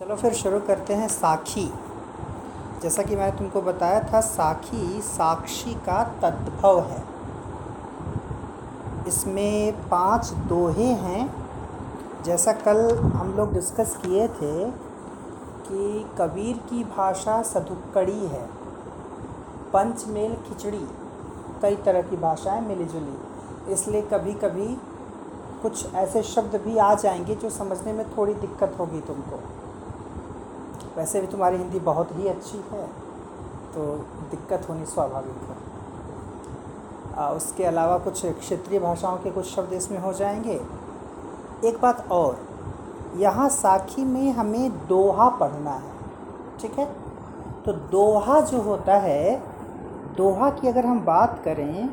चलो फिर शुरू करते हैं साखी। जैसा कि मैंने तुमको बताया था, साखी साक्षी का तद्भव है। इसमें पाँच दोहे हैं। जैसा कल हम लोग डिस्कस किए थे कि कबीर की भाषा सधुक्कड़ी है, पंचमेल खिचड़ी, कई तरह की भाषाएँ मिली जुली इसलिए कभी कभी कुछ ऐसे शब्द भी आ जाएँगे जो समझने में थोड़ी दिक्कत होगी तुमको। वैसे भी तुम्हारी हिंदी बहुत ही अच्छी है तो दिक्कत होनी स्वाभाविक है। आ, उसके अलावा कुछ क्षेत्रीय भाषाओं के कुछ शब्द इसमें हो जाएँगे। एक बात और यहाँ साखी में हमें दोहा पढ़ना है ठीक है? तो दोहा जो होता है दोहा की अगर हम बात करें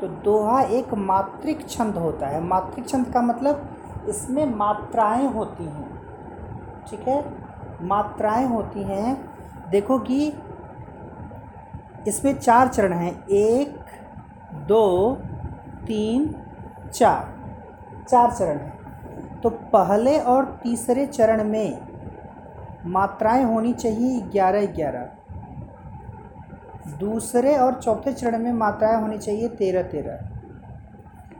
तो दोहा एक मात्रिक छंद होता है। मात्रिक छंद का मतलब इसमें मात्राएँ होती हैं ठीक है? मात्राएँ होती हैं। देखो कि इसमें चार चरण हैं। एक, दो, तीन, चार। चार चरण हैं। तो पहले और तीसरे चरण में मात्राएँ होनी चाहिए ग्यारह ग्यारह। दूसरे और चौथे चरण में मात्राएँ होनी चाहिए तेरह तेरह।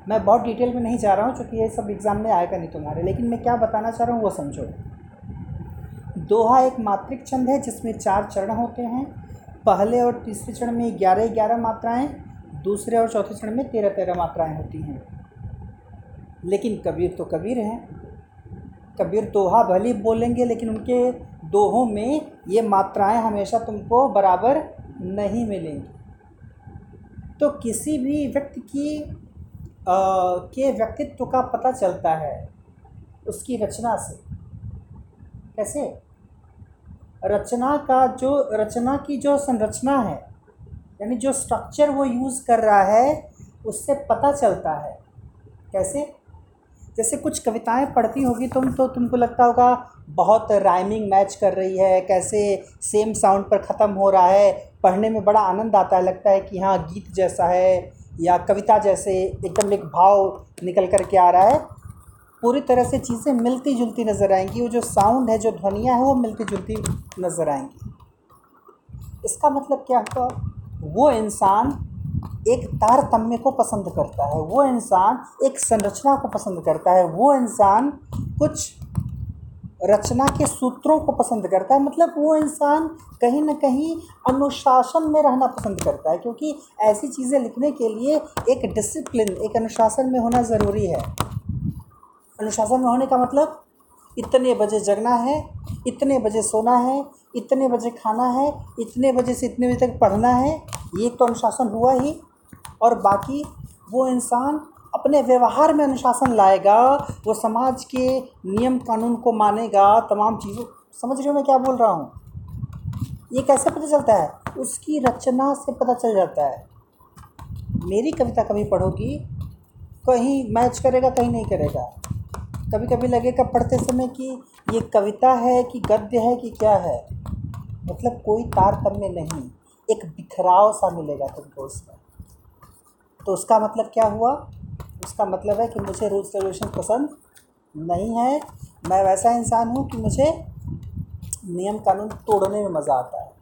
मैं बहुत डिटेल में नहीं जा रहा हूँ क्योंकि ये सब एग्ज़ाम में आएगा नहीं तुम्हारे, लेकिन मैं क्या बताना चाह रहा हूँ वो समझो। दोहा एक मात्रिक छंद है जिसमें चार चरण होते हैं। पहले और तीसरे चरण में ग्यारह ग्यारह मात्राएँ दूसरे और चौथे चरण में तेरह तेरह मात्राएँ होती हैं। लेकिन कबीर तो कबीर हैं। कबीर दोहा भले बोलेंगे लेकिन उनके दोहों में ये मात्राएँ हमेशा तुमको बराबर नहीं मिलेंगी। तो किसी भी व्यक्ति की आ, के व्यक्तित्व का पता चलता है उसकी रचना से। कैसे? रचना का जो, रचना की जो संरचना है, यानी जो स्ट्रक्चर वो यूज़ कर रहा है, उससे पता चलता है। कैसे? जैसे कुछ कविताएँ पढ़ती होगी तुम तो तुमको लगता होगा, बहुत राइमिंग मैच कर रही है, कैसे सेम साउंड पर ख़त्म हो रहा है। पढ़ने में बड़ा आनंद आता है, लगता है कि हाँ गीत जैसा है या कविता जैसे, एकदम एक भाव निकल कर के आ रहा है। पूरी तरह से चीज़ें मिलती जुलती नज़र आएँगी। वो जो साउंड है, जो ध्वनियाँ हैं, वो मिलती जुलती नज़र आएँगी। इसका मतलब क्या हुआ? वो इंसान एक तारतम्य को पसंद करता है। वो इंसान एक संरचना को पसंद करता है। वो इंसान कुछ रचना के सूत्रों को पसंद करता है। मतलब वो इंसान कहीं ना कहीं अनुशासन में रहना पसंद करता है। क्योंकि ऐसी चीज़ें लिखने के लिए एक डिसिप्लिन एक अनुशासन में होना ज़रूरी है। अनुशासन में होने का मतलब इतने बजे जगना है, इतने बजे सोना है, इतने बजे खाना है, इतने बजे से इतने बजे तक पढ़ना है, ये तो अनुशासन हुआ ही। और बाकी वो इंसान अपने व्यवहार में अनुशासन लाएगा, वो समाज के नियम कानून को मानेगा, तमाम चीज़ों, समझ रहे हो मैं क्या बोल रहा हूँ? ये कैसे पता चलता है? उसकी रचना से पता चल जाता है। मेरी कविता कभी पढ़ोगी? कहीं मैच करेगा, कहीं नहीं करेगा। कभी कभी लगेगा पढ़ते समय कि ये कविता है कि गद्य है कि क्या है? मतलब कोई तारतम्य नहीं। एक बिखराव सा मिलेगा तुमको उसमें। तो उसका मतलब क्या हुआ? उसका मतलब है कि मुझे रूल्स रेगुलेशन पसंद नहीं है। मैं वैसा इंसान हूँ कि मुझे नियम कानून तोड़ने में मज़ा आता है।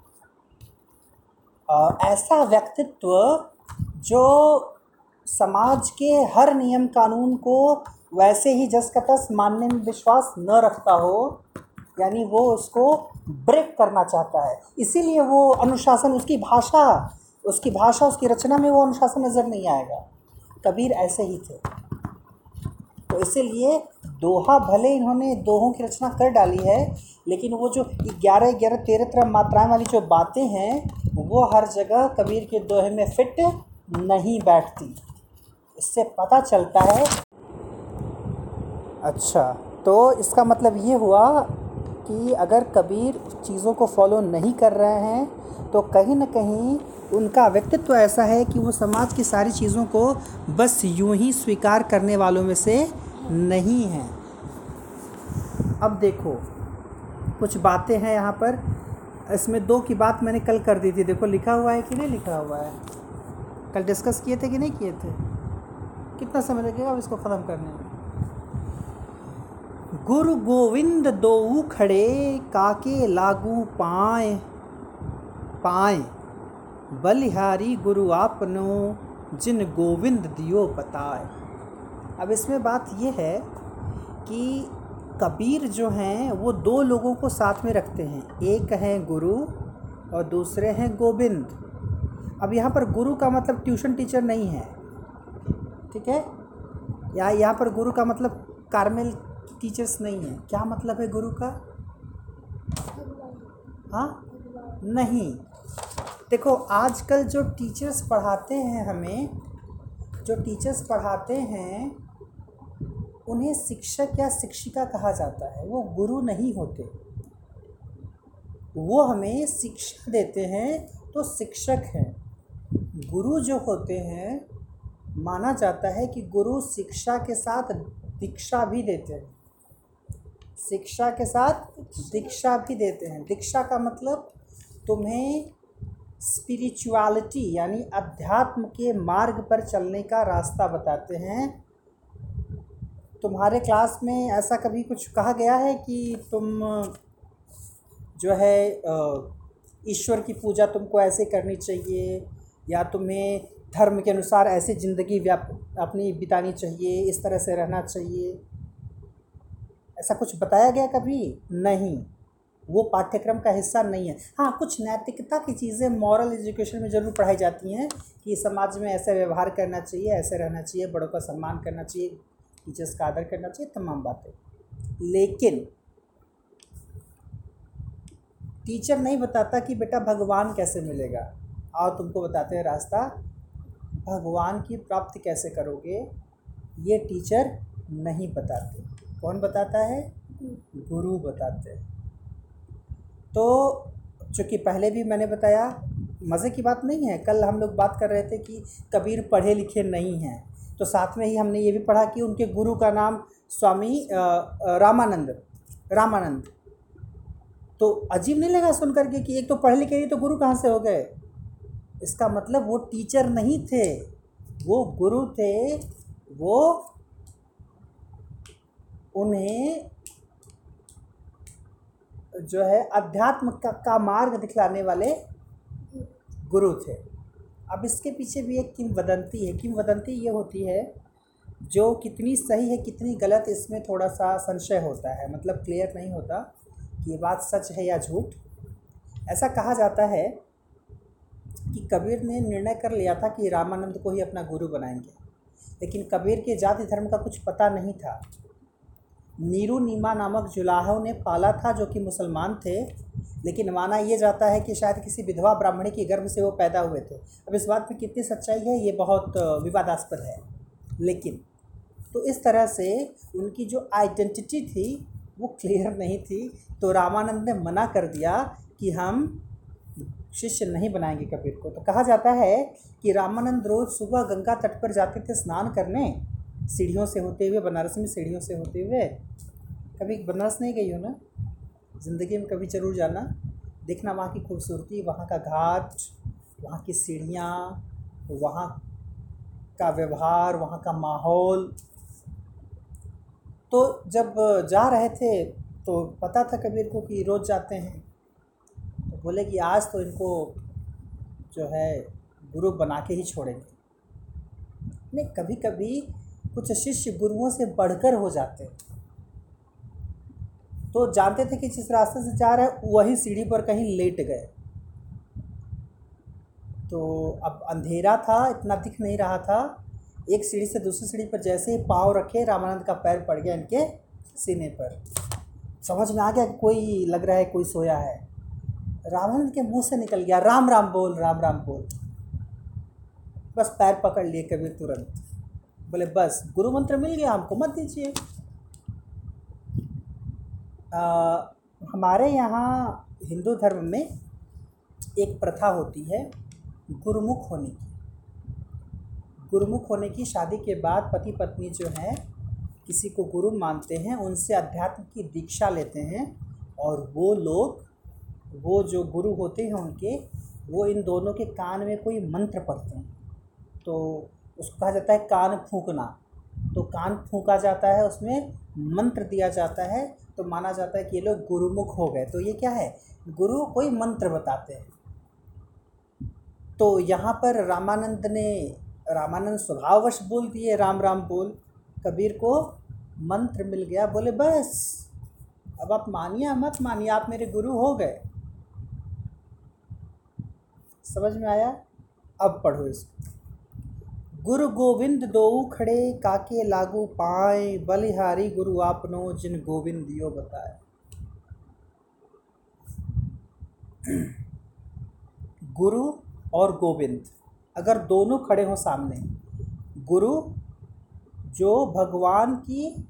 आ, ऐसा व्यक्तित्व जो समाज के हर नियम कानून को वैसे ही जस का तस मानने में विश्वास न रखता हो, यानी वो उसको ब्रेक करना चाहता है। इसीलिए वो अनुशासन, उसकी भाषा उसकी भाषा, उसकी रचना में वो अनुशासन नज़र नहीं आएगा। कबीर ऐसे ही थे। तो इसीलिए दोहा भले इन्होंने दोहों की रचना कर डाली है, लेकिन वो जो ग्यारह ग्यारह, तेरह, तरह मात्राएँ वाली जो बातें हैं, वो हर जगह कबीर के दोहे में फिट नहीं बैठती। इससे पता चलता है अच्छा तो इसका मतलब ये हुआ कि अगर कबीर चीज़ों को फॉलो नहीं कर रहे हैं तो कहीं ना कहीं उनका व्यक्तित्व ऐसा है कि वो समाज की सारी चीज़ों को बस यूँ ही स्वीकार करने वालों में से नहीं हैं। अब देखो, कुछ बातें हैं यहाँ पर। इसमें दो की बात मैंने कल कर दी थी, देखो लिखा हुआ है कि नहीं लिखा हुआ है? कल डिस्कस किए थे कि नहीं किए थे? कितना समय लगेगा अब इसको ख़त्म करने में? गुरु गोविंद दोऊ खड़े, काके लागू पाए पाए। बलिहारी गुरु आपनो, जिन गोविंद दियो बताए। अब इसमें बात यह है कि कबीर जो हैं, वो दो लोगों को साथ में रखते हैं। एक हैं गुरु और दूसरे हैं गोविंद। अब यहाँ पर गुरु का मतलब ट्यूशन टीचर नहीं है। ठीक है? या यहाँ पर गुरु का मतलब कार्मेल टीचर्स नहीं है। क्या मतलब है गुरु का? हाँ? नहीं। देखो, आजकल जो टीचर्स पढ़ाते हैं हमें, जो टीचर्स पढ़ाते हैं, उन्हें शिक्षक या शिक्षिका कहा जाता है। वो गुरु नहीं होते। वो हमें शिक्षा देते हैं तो शिक्षक हैं। गुरु जो होते हैं, माना जाता है कि गुरु शिक्षा के साथ दीक्षा भी देते हैं। शिक्षा के साथ दीक्षा भी देते हैं। दीक्षा का मतलब तुम्हें स्पिरिचुअलिटी यानी अध्यात्म के मार्ग पर चलने का रास्ता बताते हैं। तुम्हारे क्लास में ऐसा कभी कुछ कहा गया है कि तुम, जो है ईश्वर की पूजा तुमको ऐसे करनी चाहिए या तुम्हें धर्म के अनुसार ऐसी ज़िंदगी व्याप, अपनी बितानी चाहिए, इस तरह से रहना चाहिए? ऐसा कुछ बताया गया कभी? नहीं। वो पाठ्यक्रम का हिस्सा नहीं है। हाँ कुछ नैतिकता की चीज़ें मॉरल एजुकेशन में ज़रूर पढ़ाई जाती हैं कि समाज में ऐसे व्यवहार करना चाहिए, ऐसे रहना चाहिए, बड़ों का सम्मान करना चाहिए टीचर्स का आदर करना चाहिए, तमाम बातें। लेकिन टीचर नहीं बताता कि बेटा भगवान कैसे मिलेगा। और तुमको बताते हैं रास्ता। भगवान की प्राप्ति कैसे करोगे, ये टीचर नहीं बताते। कौन बताता है? गुरु बताते हैं। तो चूँकि पहले भी मैंने बताया, मज़े की बात नहीं है। कल हम लोग बात कर रहे थे कि कबीर पढ़े लिखे नहीं हैं। तो साथ में ही हमने ये भी पढ़ा कि उनके गुरु का नाम स्वामी रामानंद रामानंद। तो अजीब नहीं लगा सुन करके कि एक तो पढ़े लिखे नहीं तो गुरु कहाँ से हो गए? इसका मतलब वो टीचर नहीं थे। वो गुरु थे, वो उन्हें जो है अध्यात्म का, का मार्ग दिखलाने वाले गुरु थे। अब इसके पीछे भी एक किंवदंती है। किंवदंती ये होती है जो कितनी सही है कितनी गलत इसमें थोड़ा सा संशय होता है। मतलब क्लियर नहीं होता कि ये बात सच है या झूठ। ऐसा कहा जाता है कि कबीर ने निर्णय कर लिया था कि रामानंद को ही अपना गुरु बनाएँगे। लेकिन कबीर के जाति धर्म का कुछ पता नहीं था। नीरू नीमा नामक जुलाहों ने पाला था जो कि मुसलमान थे, लेकिन माना यह जाता है कि शायद किसी विधवा ब्राह्मणी के गर्भ से वो पैदा हुए थे। अब इस बात में कितनी सच्चाई है, ये बहुत विवादास्पद है। लेकिन तो इस तरह से उनकी जो आइडेंटिटी थी, वो क्लियर नहीं थी तो रामानंद ने मना कर दिया कि हम शिष्य नहीं बनाएँगे कबीर को। तो कहा जाता है कि रामानंद रोज़ सुबह गंगा तट पर जाते थे स्नान करने सीढ़ियों से होते हुए, बनारस में सीढ़ियों से होते हुए, कभी बनारस नहीं गई हो ना? ज़िंदगी में कभी ज़रूर जाना। देखना वहाँ की खूबसूरती, वहाँ का घाट, वहाँ की सीढ़ियाँ, वहाँ का व्यवहार, वहाँ का माहौल। तो जब जा रहे थे तो पता था कबीर को कि रोज़ जाते हैं। तो बोले कि आज तो इनको जो है गुरु बना के ही छोड़ेंगे। नहीं कभी कभी कुछ शिष्य गुरुओं से बढ़कर हो जाते तो जानते थे कि जिस रास्ते से जा रहे हैं, वही सीढ़ी पर कहीं लेट गए। तो अब अंधेरा था, इतना दिख नहीं रहा था। एक सीढ़ी से दूसरी सीढ़ी पर जैसे ही पाँव रखे, रामानंद का पैर पड़ गया इनके सीने पर। समझ में आ गया कि कोई लग रहा है, कोई सोया है। रामानंद के मुँह से निकल गया, राम राम बोल, राम राम बोल। बस पैर पकड़ लिए कबीर तुरंत। बोले, बस गुरु मंत्र मिल गया हमको, मत दीजिए। हमारे यहाँ हिंदू धर्म में एक प्रथा होती है गुरुमुख होने की। गुरुमुख होने की शादी के बाद पति पत्नी जो हैं, किसी को गुरु मानते हैं, उनसे अध्यात्म की दीक्षा लेते हैं और वो लोग, वो जो गुरु होते हैं उनके, वो इन दोनों के कान में कोई मंत्र पढ़ते हैं। तो उसको कहा जाता है कान फूकना। तो कान फूका जाता है, उसमें मंत्र दिया जाता है तो माना जाता है कि ये लोग गुरुमुख हो गए। तो ये क्या है? गुरु कोई मंत्र बताते हैं। तो यहाँ पर रामानंद ने, रामानंद स्वभाववश बोल दिए, राम राम बोल। कबीर को मंत्र मिल गया, बोले, बस, अब आप मानिए, मत मानिए, आप मेरे गुरु हो गए। समझ में आया? अब पढ़ो इसको। गुरु गोविंद दो खड़े, काके लागू पाए। बलिहारी गुरु आपनो, जिन गोविंद दियो बताए। गुरु और गोविंद, अगर दोनों खड़े हों सामने, गुरु जो भगवान की,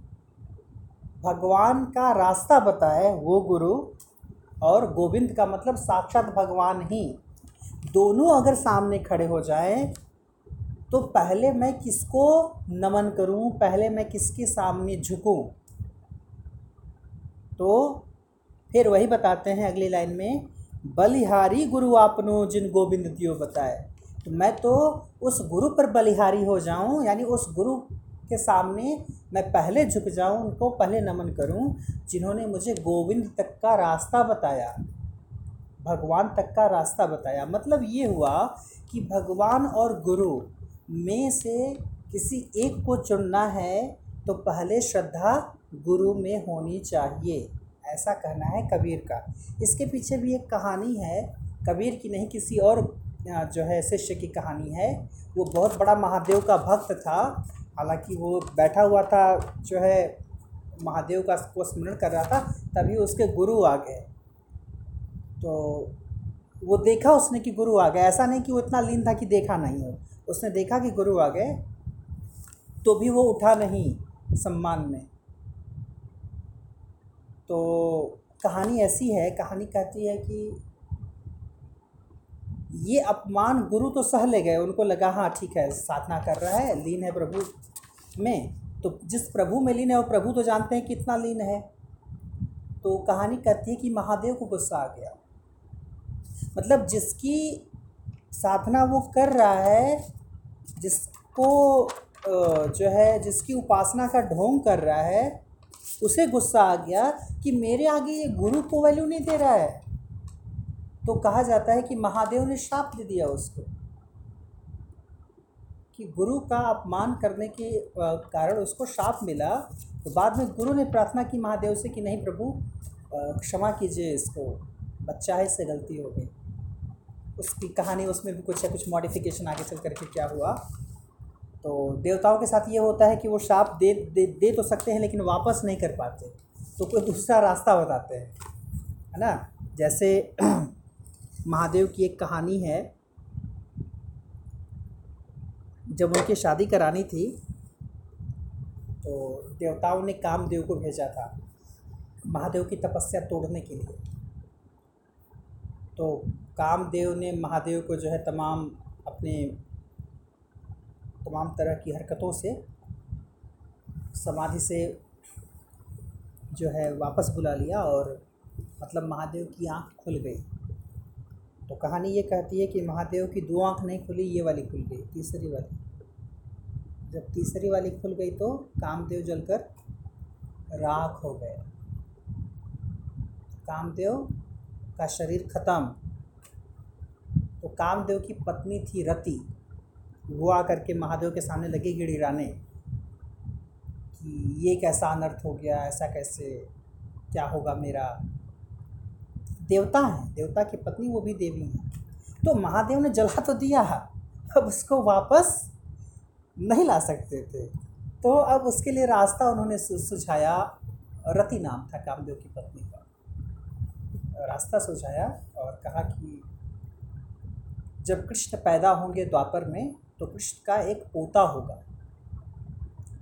भगवान का रास्ता बताए, वो गुरु और गोविंद का मतलब साक्षात भगवान ही। दोनों अगर सामने खड़े हो जाएँ तो पहले मैं किसको नमन करूँ? पहले मैं किसके सामने झुकूं? तो फिर वही बताते हैं अगली लाइन में, बलिहारी गुरु आपनो जिन गोविंद दियो बताए। तो मैं तो उस गुरु पर बलिहारी हो जाऊँ, यानी उस गुरु के सामने मैं पहले झुक जाऊँ, उनको पहले नमन करूँ, जिन्होंने मुझे गोविंद तक का रास्ता बताया। भगवान तक का रास्ता बताया। मतलब ये हुआ कि भगवान और गुरु में से किसी एक को चुनना है तो पहले श्रद्धा गुरु में होनी चाहिए। ऐसा कहना है कबीर का। इसके पीछे भी एक कहानी है। कबीर की नहीं, किसी और जो है, शिष्य की कहानी है। वो बहुत बड़ा महादेव का भक्त था। हालाँकि वो बैठा हुआ था, जो है, महादेव का को स्मरण कर रहा था, तभी उसके गुरु आ गए। तो वो देखा उसने कि गुरु आ गए ऐसा नहीं कि वो इतना लीन था कि देखा नहीं हो। उसने देखा कि गुरु आ गए तो भी वो उठा नहीं सम्मान में। तो कहानी ऐसी है, कहानी कहती है कि ये अपमान गुरु तो सह ले गए, उनको लगा हाँ ठीक है, साधना कर रहा है, लीन है प्रभु में। तो जिस प्रभु में लीन है वो प्रभु तो जानते हैं कितना लीन है। तो कहानी कहती है कि महादेव को गुस्सा आ गया। मतलब जिसकी साधना वो कर रहा है, जिसको जो है, जिसकी उपासना का ढोंग कर रहा है, उसे गुस्सा आ गया कि मेरे आगे ये गुरु को वैल्यू नहीं दे रहा है। तो कहा जाता है कि महादेव ने श्राप दे दिया उसको, कि गुरु का अपमान करने के कारण उसको श्राप मिला। तो बाद में गुरु ने प्रार्थना की महादेव से कि नहीं प्रभु क्षमा कीजिए इसको, बच्चा है, इससे गलती हो गई। उसकी कहानी उसमें भी कुछ है, कुछ मॉडिफिकेशन आगे चल करके क्या हुआ। तो देवताओं के साथ ये होता है कि वो श्राप दे दे दे तो सकते हैं, लेकिन वापस नहीं कर पाते। तो कोई दूसरा रास्ता बताते हैं, है ना? जैसे महादेव की एक कहानी है। जब उनकी शादी करानी थी तो देवताओं ने कामदेव को भेजा था, महादेव की तपस्या तोड़ने के लिए। तो कामदेव ने महादेव को जो है तमाम अपने तमाम तरह की हरकतों से समाधि से जो है वापस बुला लिया और मतलब महादेव की आँख खुल गई। तो कहानी ये कहती है कि महादेव की दो आँख नहीं खुली, ये वाली खुल गई, तीसरी वाली। जब तीसरी वाली खुल गई तो कामदेव जलकर राख हो गए। कामदेव का शरीर ख़त्म। कामदेव की पत्नी थी रति। वो आकर के महादेव के सामने लगी गिड़गिड़ाने कि ये कैसा अनर्थ हो गया, ऐसा कैसे, क्या होगा मेरा? देवता हैं, देवता की पत्नी वो भी देवी हैं। तो महादेव ने जला तो दिया, अब उसको वापस नहीं ला सकते थे। तो अब उसके लिए रास्ता उन्होंने सुझाया रति नाम था कामदेव की पत्नी का। रास्ता सुझाया और कहा कि जब कृष्ण पैदा होंगे द्वापर में तो कृष्ण का एक पोता होगा।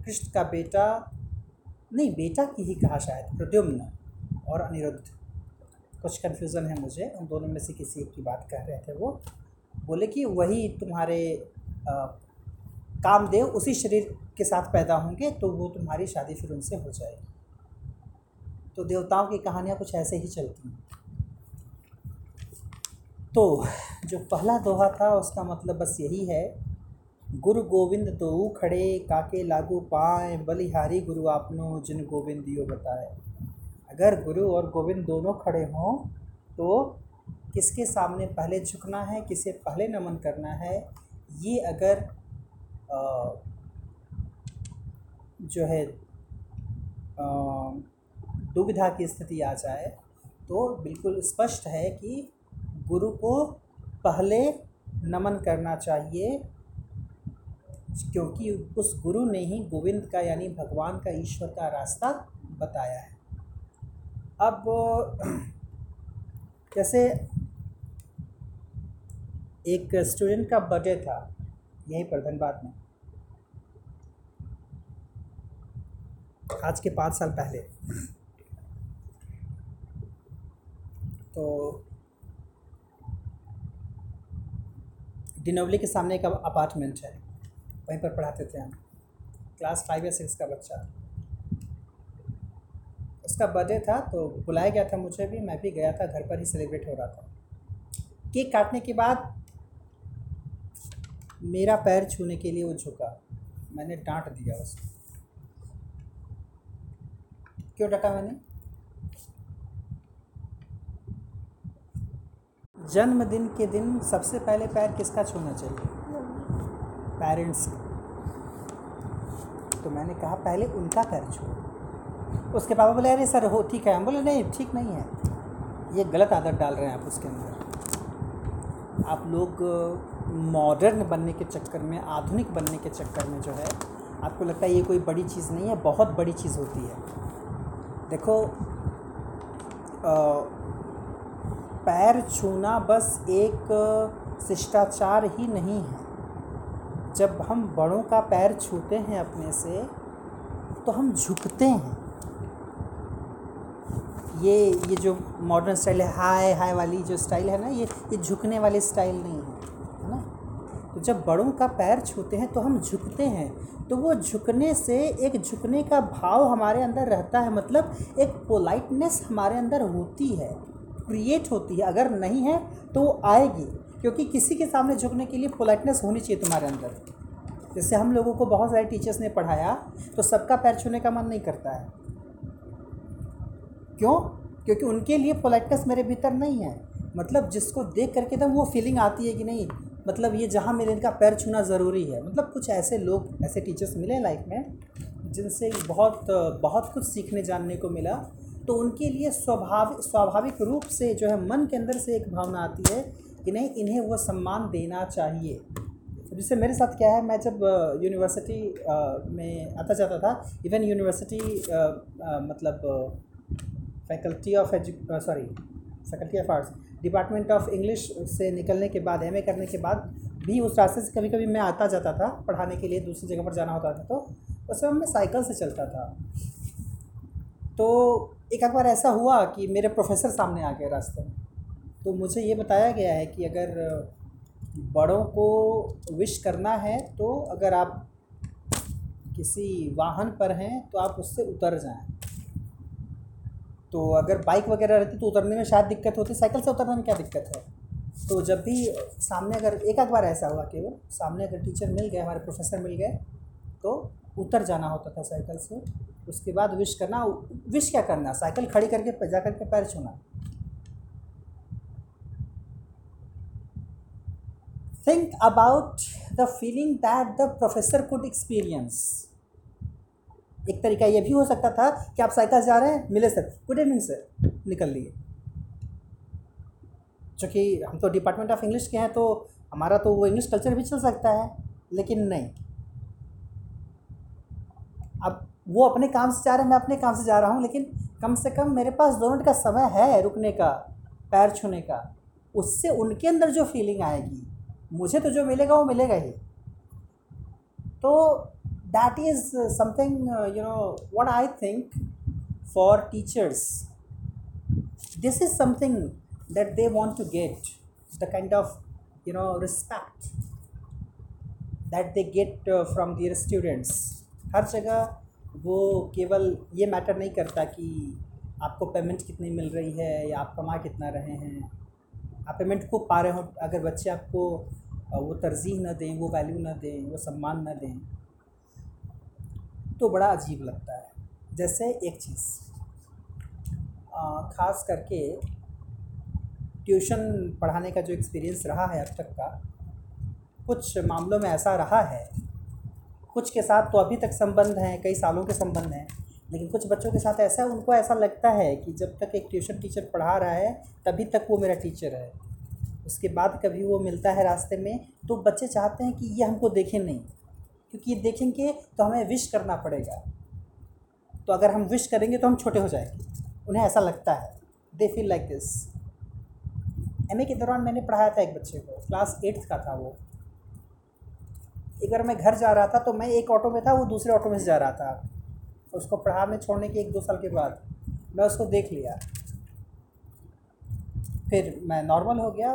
कृष्ण का बेटा, नहीं, बेटा की ही कहा शायद, प्रद्युम्न और अनिरुद्ध। कुछ कन्फ्यूज़न है मुझे, उन दोनों में से किसी एक की बात कह रहे थे वो। बोले कि वही तुम्हारे कामदेव उसी शरीर के साथ पैदा होंगे तो वो तुम्हारी शादी फिर उनसे हो जाएगी। तो देवताओं की कहानियाँ कुछ ऐसे ही चलती हैं। तो जो पहला दोहा था उसका मतलब बस यही है। गुरु गोविंद दोऊ खड़े काके लागू पाए बलिहारी गुरु आपनो जिन गोविंद यो बताए। अगर गुरु और गोविंद दोनों खड़े हों तो किसके सामने पहले झुकना है किसे पहले नमन करना है ये अगर आ, जो है दुविधा की स्थिति आ जाए तो बिल्कुल स्पष्ट है कि गुरु को पहले नमन करना चाहिए, क्योंकि उस गुरु ने ही गोविंद का यानी भगवान का ईश्वर का रास्ता बताया है। अब, जैसे एक स्टूडेंट का बर्थडे था, यहीं पर धनबाद में। आज के पाँच साल पहले। तो डिनोवली के सामने एक अपार्टमेंट है, वहीं पर पढ़ाते थे हम। क्लास फाइव या सिक्स का बच्चा। उसका बर्थडे था तो बुलाया गया था मुझे भी, मैं भी गया था, घर पर ही सेलिब्रेट हो रहा था। केक काटने के बाद मेरा पैर छूने के लिए वो झुका। मैंने डांट दिया उसको। क्यों डांटा मैंने? जन्मदिन के दिन सबसे पहले पैर किसका छूना चाहिए? पेरेंट्स तो मैंने कहा पहले उनका पैर छू। उसके पापा बोले अरे सर हो ठीक है। हम बोले नहीं ठीक नहीं है। ये गलत आदत डाल रहे हैं आप उसके अंदर। आप लोग मॉडर्न बनने के चक्कर में आधुनिक बनने के चक्कर में जो है आपको लगता है ये कोई बड़ी चीज़ नहीं है बहुत बड़ी चीज़ होती है। देखो आ, पैर छूना बस एक शिष्टाचार ही नहीं है। जब हम बड़ों का पैर छूते हैं अपने से तो हम झुकते हैं। ये ये जो मॉडर्न स्टाइल है, हाय हाय वाली जो स्टाइल है ना, ये ये झुकने वाली स्टाइल नहीं है है ना? तो जब बड़ों का पैर छूते हैं तो हम झुकते हैं। तो वो झुकने से एक झुकने का भाव हमारे अंदर रहता है। मतलब एक पोलाइटनेस हमारे अंदर होती है। क्रिएट होती है, अगर नहीं है तो वो आएगी, क्योंकि किसी के सामने झुकने के लिए पोलाइटनेस होनी चाहिए तुम्हारे अंदर। जैसे हम लोगों को बहुत सारे टीचर्स ने पढ़ाया तो सबका पैर छूने का मन नहीं करता है। क्यों? क्योंकि उनके लिए पोलाइटनेस मेरे भीतर नहीं है। मतलब जिसको देख करके एकदम वो फीलिंग आती है कि नहीं मतलब ये जहाँ मेरे इनका पैर छूना ज़रूरी है। मतलब कुछ ऐसे लोग, ऐसे टीचर्स मिले लाइफ में, जिनसे बहुत बहुत कुछ सीखने जानने को मिला। तो उनके लिए स्वाभाविक स्वाभाविक रूप से जो है मन के अंदर से एक भावना आती है कि नहीं, इन्हें वो सम्मान देना चाहिए। जिससे मेरे साथ क्या है, मैं जब यूनिवर्सिटी में आता जाता था इवन यूनिवर्सिटी मतलब faculty of edu sorry faculty of arts department of English से निकलने के बाद एमए करने के बाद भी उस रास्ते से कभी कभी मैं आता जाता था पढ़ाने के लिए, दूसरी जगह पर जाना होता था तो उस समय मैं साइकिल से चलता था। तो एक बार ऐसा हुआ कि मेरे प्रोफेसर सामने आ गए रास्ते में। तो मुझे ये बताया गया है कि अगर, बड़ों को विश करना है तो अगर आप किसी वाहन पर हैं तो आप उससे उतर जाएँ। तो अगर बाइक वगैरह रहती तो उतरने में शायद दिक्कत होती। साइकिल से उतरने में क्या दिक्कत है? तो जब भी सामने अगर एक आध बार ऐसा हुआ कि वो सामने अगर टीचर मिल गए, हमारे प्रोफेसर मिल गए तो उतर जाना होता था साइकिल से, उसके बाद विश करना, विश क्या करना? साइकिल खड़ी करके जा करके पैर छूना। Think about the feeling that the professor could experience एक तरीका ये भी हो सकता था कि आप साइकिल जा रहे हैं, मिले सर। गुड इवनिंग सर निकल लिए। चूँकि हम तो डिपार्टमेंट ऑफ़ इंग्लिश के हैं तो हमारा तो वो इंग्लिश कल्चर भी चल सकता है, लेकिन नहीं। अब वो अपने काम से जा रहे हैं, मैं अपने काम से जा रहा हूँ, लेकिन कम से कम मेरे पास दो मिनट का समय है रुकने का, पैर छूने का। उससे उनके अंदर जो फीलिंग आएगी, मुझे तो जो मिलेगा वो मिलेगा ही। तो that is something you know what I think for teachers this is something that they want to get the kind of you know respect that they get from their students हर जगह वो केवल ये मैटर नहीं करता कि आपको payment कितनी मिल रही है या आप कमा कितना रहे हैं। आप पेमेंट खूब पा रहे हो, अगर बच्चे आपको वो तरजीह न दें, वो वैल्यू ना दें, वो सम्मान न दें तो बड़ा अजीब लगता है। जैसे एक चीज़ ख़ास करके ट्यूशन पढ़ाने का जो एक्सपीरियंस रहा है अब तक का, कुछ मामलों में ऐसा रहा है कुछ के साथ तो अभी तक संबंध हैं, कई सालों के संबंध हैं, लेकिन कुछ बच्चों के साथ ऐसा, उनको ऐसा लगता है कि जब तक एक ट्यूशन टीचर पढ़ा रहा है, तभी तक वो मेरा टीचर है। उसके बाद कभी वो मिलता है रास्ते में तो बच्चे चाहते हैं कि ये हमको देखें नहीं, क्योंकि ये देखेंगे तो हमें विश करना पड़ेगा। तो अगर हम विश करेंगे तो हम छोटे हो जाएँगे। उन्हें ऐसा लगता है। They feel like this M के दौरान मैंने पढ़ाया था एक बच्चे को, क्लास एट्थ का था वो। एक बार मैं घर जा रहा था तो मैं एक ऑटो में था, वो दूसरे ऑटो में से जा रहा था। उसको पढ़ाने छोड़ने के एक दो साल के बाद मैं उसको देख लिया। फिर मैं नॉर्मल हो गया।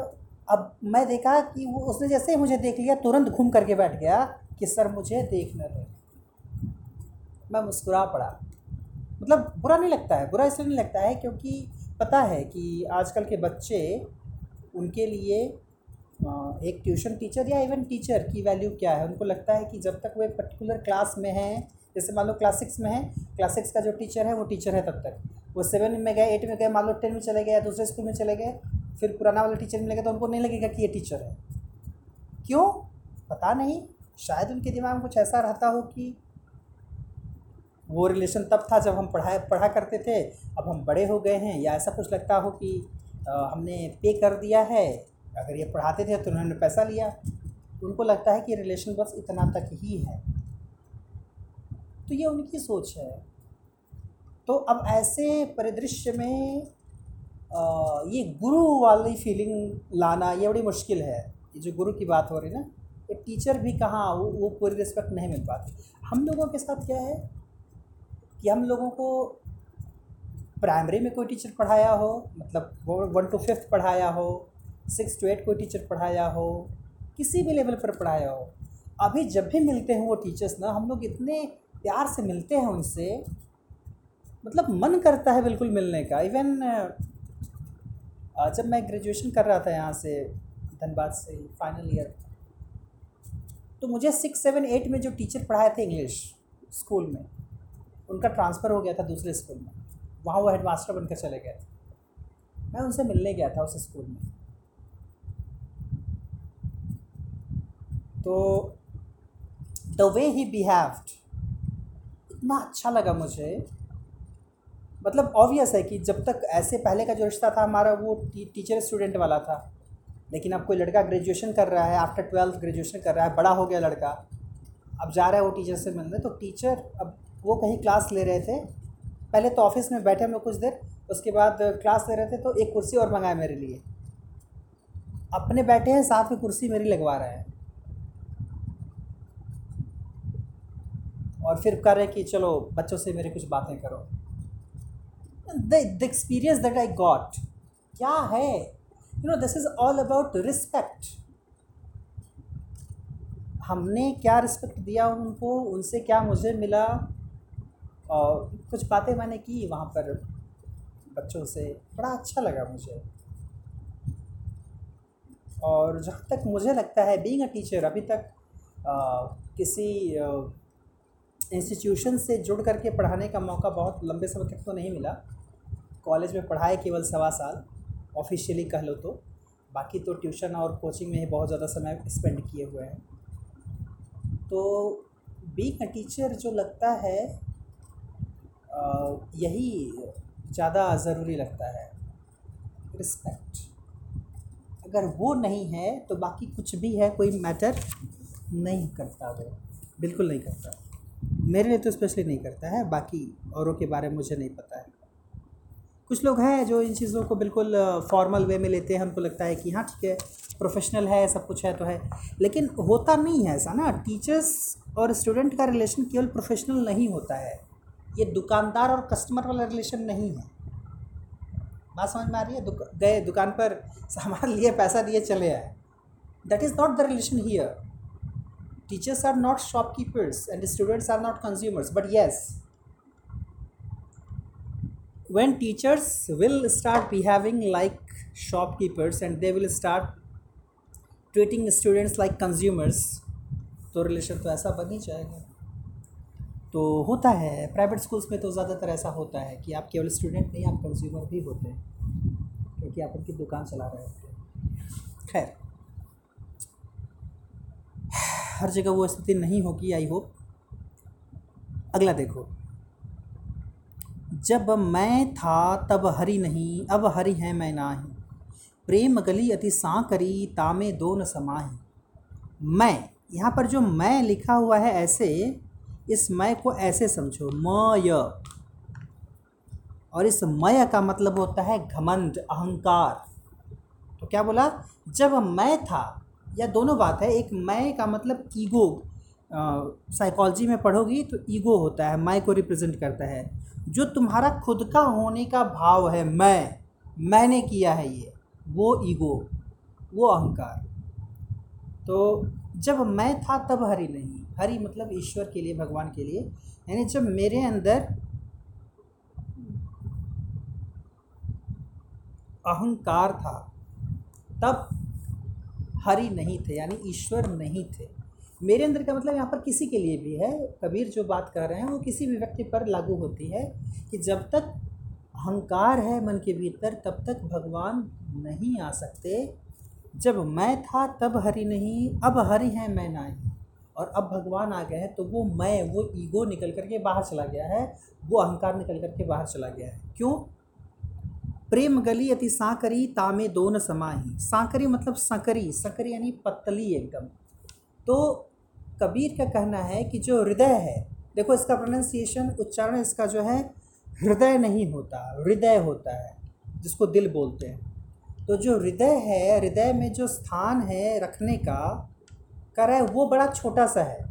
अब मैं देखा कि वो उसने जैसे ही मुझे देख लिया, तुरंत घूम करके बैठ गया कि, सर, मुझे देख न रहे मैं मुस्कुरा पड़ा। मतलब बुरा नहीं लगता है, बुरा इसलिए नहीं लगता है क्योंकि पता है कि आजकल के बच्चे उनके लिए एक ट्यूशन टीचर या इवन टीचर की वैल्यू क्या है? उनको लगता है कि जब तक वो एक पर्टिकुलर क्लास में है जैसे मान लो क्लास सिक्स में है क्लास सिक्स का जो टीचर है वो टीचर है तब तक। वो सेवन में गए एट में गए मान लो टेन में चले गए या दूसरे स्कूल में चले गए फिर पुराना वाला टीचर मिलेगा तो उनको नहीं लगेगा कि ये टीचर है। क्यों? पता नहीं। शायद उनके दिमाग में कुछ ऐसा रहता हो कि वो रिलेशन तब था जब हम पढ़ाए पढ़ा करते थे। अब हम बड़े हो गए हैं या ऐसा कुछ लगता हो कि आ, हमने पे कर दिया है। अगर ये पढ़ाते थे तो उन्होंने पैसा लिया। उनको लगता है कि रिलेशन बस इतना तक ही है। तो ये उनकी सोच है। तो अब ऐसे परिदृश्य में ये गुरु वाली फीलिंग लाना ये बड़ी मुश्किल है। ये जो गुरु की बात हो रही है ना, ये टीचर भी कहाँ वो वो पूरी रिस्पेक्ट नहीं मिल पाती। हम लोगों के साथ क्या है कि हम लोगों को प्राइमरी में कोई टीचर पढ़ाया हो मतलब वन टू फिफ्थ पढ़ाया हो सिक्स टू एट कोई टीचर पढ़ाया हो, किसी भी लेवल पर पढ़ाया हो, अभी जब भी मिलते हैं वो टीचर्स ना, हम लोग इतने प्यार से मिलते हैं उनसे मतलब मन करता है बिल्कुल मिलने का। इवन जब मैं ग्रेजुएशन कर रहा था यहाँ से, धनबाद से फाइनल ईयर तो मुझे सिक्स सेवन एट में जो टीचर पढ़ाए थे इंग्लिश स्कूल में, उनका ट्रांसफ़र हो गया था दूसरे स्कूल में। वहाँ वो हेडमास्टर बनकर चले गए मैं उनसे मिलने गया था उस स्कूल में। तो द वे ही बिहेव्ड इतना अच्छा लगा मुझे। मतलब ऑब्वियस है कि जब तक ऐसे पहले का जो रिश्ता था हमारा वो टी, टीचर स्टूडेंट वाला था। लेकिन अब कोई लड़का ग्रेजुएशन कर रहा है आफ्टर ट्वेल्थ ग्रेजुएशन कर रहा है बड़ा हो गया लड़का। अब जा रहा है वो टीचर से मिलने तो टीचर अब वो कहीं क्लास ले रहे थे। पहले तो ऑफ़िस में बैठे मैं कुछ देर उसके बाद क्लास ले रहे थे तो एक कुर्सी और मंगाए मेरे लिए। अपने बैठे हैं साथ में कुर्सी मेरी लगवा रहे हैं। और फिर कह रहे कि चलो बच्चों से मेरे कुछ बातें करो। The experience that I got क्या है? You know this is all about respect हमने क्या रिस्पेक्ट दिया उनको? उनसे क्या मुझे मिला? और कुछ बातें मैंने की वहाँ पर बच्चों से। बड़ा अच्छा लगा मुझे। और जहाँ तक मुझे लगता है बीइंग अ टीचर अभी तक आ, किसी इंस्टीट्यूशन से जुड़ करके पढ़ाने का मौका बहुत लंबे समय तक तो नहीं मिला। कॉलेज में पढ़ाए केवल सवा साल, ऑफिशियली कह लो तो। बाकी तो ट्यूशन और कोचिंग में ही बहुत ज़्यादा समय स्पेंड किए हुए हैं। तो बीइंग अ टीचर जो लगता है यही ज़्यादा ज़रूरी लगता है। रिस्पेक्ट अगर वो नहीं है तो बाकी कुछ भी है, कोई मैटर नहीं करता वो। बिल्कुल नहीं करता। मेरे लिए तो स्पेशली नहीं करता है बाकी औरों के बारे में मुझे नहीं पता है। कुछ लोग हैं जो इन चीज़ों को बिल्कुल फॉर्मल वे में लेते हैं हमको लगता है कि हाँ ठीक है प्रोफेशनल है सब कुछ है तो है। लेकिन होता नहीं है ऐसा ना। टीचर्स और स्टूडेंट का रिलेशन केवल प्रोफेशनल नहीं होता है। ये दुकानदार और कस्टमर वाला रिलेशन नहीं है। बात समझ में आ रही है? दुक, गए दुकान पर सामान लिए पैसा दिए चले आए। That is not the relation here teachers are not shopkeepers and students are not consumers but yes when teachers will start behaving like shopkeepers and they will start treating students like consumers तो relation तो ऐसा बन ही जाएगा। तो होता है private schools में तो ज़्यादातर ऐसा होता है कि आप केवल स्टूडेंट नहीं, आप कंज्यूमर भी होते हैं, क्योंकि आप उनकी दुकान चला रहे होते हैं। खैर। हर जगह वो स्थिति नहीं होगी आई होप अगला देखो। जब मैं था, तब हरी नहीं, अब हरी है, मैं नाही। प्रेम गली अति सा करी तामे दो न समाही। मैं, यहाँ पर जो मैं लिखा हुआ है ऐसे, इस मैं को ऐसे समझो। मय। और इस मय का मतलब होता है घमंड, अहंकार। तो क्या बोला? जब मैं था या दोनों बात है। एक मैं का मतलब ईगो साइकोलॉजी में पढ़ोगी तो ईगो होता है, मैं को रिप्रेजेंट करता है। जो तुम्हारा खुद का होने का भाव है, मैं, मैंने किया है ये, वो ईगो, वो अहंकार। तो जब मैं था तब हरि नहीं। हरि मतलब ईश्वर के लिए, भगवान के लिए। यानी जब मेरे अंदर अहंकार था, तब हरि नहीं थे, यानी ईश्वर नहीं थे। मेरे अंदर का मतलब यहाँ पर किसी के लिए भी है। कबीर जो बात कर रहे हैं, वो किसी भी व्यक्ति पर लागू होती है कि जब तक अहंकार है मन के भीतर, तब तक भगवान नहीं आ सकते। जब मैं था, तब हरि नहीं, अब हरि है, मैं ना ही। और अब भगवान आ गए हैं तो वो मैं, वो ईगो निकल कर के बाहर चला गया है, वो अहंकार निकल कर के बाहर चला गया है। क्यों? प्रेम गली अति सांकरी, तामे दोन समाही। सांकरी मतलब सकरी सकरी यानी पतली एकदम। तो कबीर का कहना है कि जो हृदय है, देखो इसका प्रोनाउंसिएशन उच्चारण इसका जो है, हृदय नहीं होता, हृदय होता है, जिसको दिल बोलते हैं। तो जो हृदय है, हृदय में जो स्थान है रखने का कर है वो बड़ा छोटा सा है।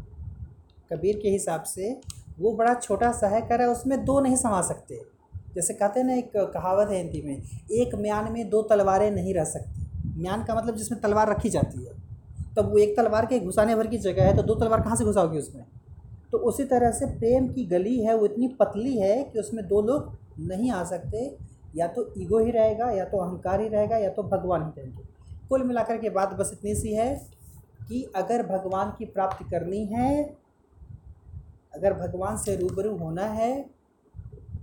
कबीर के हिसाब से वो बड़ा छोटा सा है कर है उसमें दो नहीं समा सकते। जैसे कहते हैं ना, एक कहावत है हिंदी में, एक म्यान में दो तलवारें नहीं रह सकती। म्यान का मतलब जिसमें तलवार रखी जाती है। तब वो एक तलवार के घुसाने भर की जगह है तो दो तलवार कहाँ से घुसाओगी उसमें? तो उसी तरह से प्रेम की गली है, वो इतनी पतली है कि उसमें दो लोग नहीं आ सकते। या तो ईगो ही रहेगा, या तो अहंकार ही रहेगा, या तो भगवान ही रहेंगे। कुल मिलाकर के बात बस इतनी सी है कि अगर भगवान की प्राप्ति करनी है, अगर भगवान से रूबरू होना है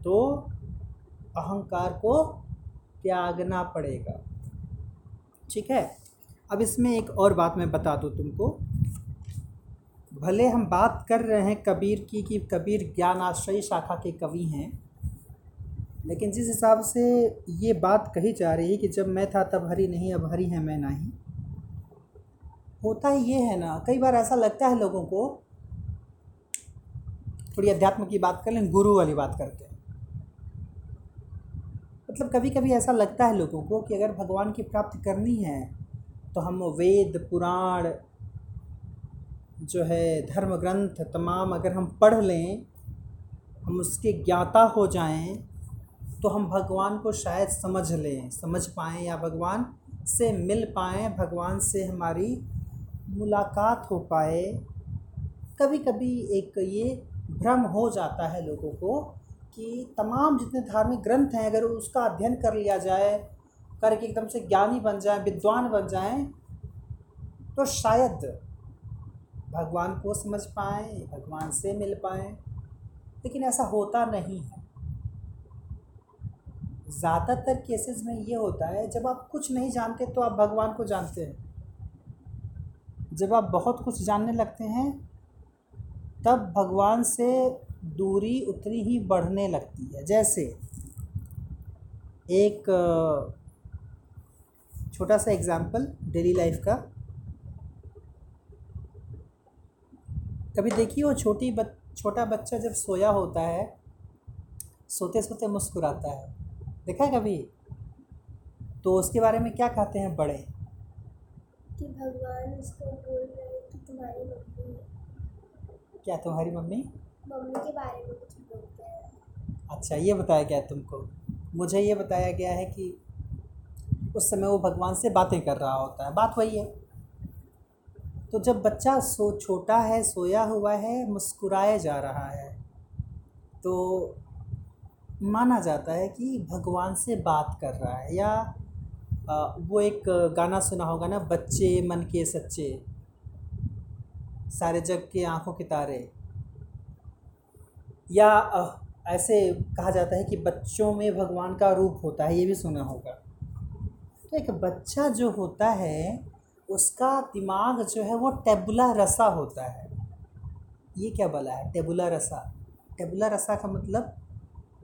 तो अहंकार को त्यागना पड़ेगा। ठीक है? अब इसमें एक और बात मैं बता दूँ तुमको। भले हम बात कर रहे हैं कबीर की कि कबीर ज्ञान आश्रय शाखा के कवि हैं, लेकिन जिस हिसाब से ये बात कही जा रही है कि जब मैं था तब हरी नहीं, अब हरी है, मैं नहीं। होता ये है ना, कई बार ऐसा लगता है लोगों को, थोड़ी अध्यात्म की बात कर लें, गुरु वाली बात करते हैं। मतलब कभी कभी ऐसा लगता है लोगों को कि अगर भगवान की प्राप्ति करनी है तो हम वेद, पुराण, जो है धर्म ग्रंथ तमाम अगर हम पढ़ लें, हम उसके ज्ञाता हो जाएँ तो हम भगवान को शायद समझ लें, समझ पाएँ या भगवान से मिल पाएँ, भगवान से हमारी मुलाकात हो पाए। कभी कभी एक ये भ्रम हो जाता है लोगों को कि तमाम जितने धार्मिक ग्रंथ हैं, अगर उसका अध्ययन कर लिया जाए करके एकदम से ज्ञानी बन जाए, विद्वान बन जाएँ तो शायद भगवान को समझ पाएँ, भगवान से मिल पाएँ। लेकिन ऐसा होता नहीं है। ज़्यादातर केसेस में ये होता है, जब आप कुछ नहीं जानते तो आप भगवान को जानते हैं। जब आप बहुत कुछ जानने लगते हैं, तब भगवान से दूरी उतनी ही बढ़ने लगती है। जैसे एक छोटा सा एग्ज़ाम्पल डेली लाइफ का। कभी देखिए वो छोटी बच छोटा बच्चा जब सोया होता है सोते सोते मुस्कुराता है? देखा है कभी? तो उसके बारे में क्या कहते हैं बड़े? कि भगवान उसको बोल रहे कि तुम्हारी मम्मी क्या तुम्हारी मम्मी? मम्मी के बारे में कुछ बोलते हैं। अच्छा ये बताया गया तुमको। मुझे ये बताया गया है कि उस समय वो भगवान से बातें कर रहा होता है। बात वही है। तो जब बच्चा सो, छोटा है, सोया हुआ है, मुस्कुराया जा रहा है तो माना जाता है कि भगवान से बात कर रहा है। या वो एक गाना सुना होगा ना, बच्चे मन के सच्चे, सारे जग के आँखों के तारे। या ऐसे कहा जाता है कि बच्चों में भगवान का रूप होता है, ये भी सुना होगा। तो एक बच्चा जो होता है, उसका दिमाग जो है वो टेबुला रसा होता है। ये क्या बोला है? टेबुला रसा। टेबुला रसा का मतलब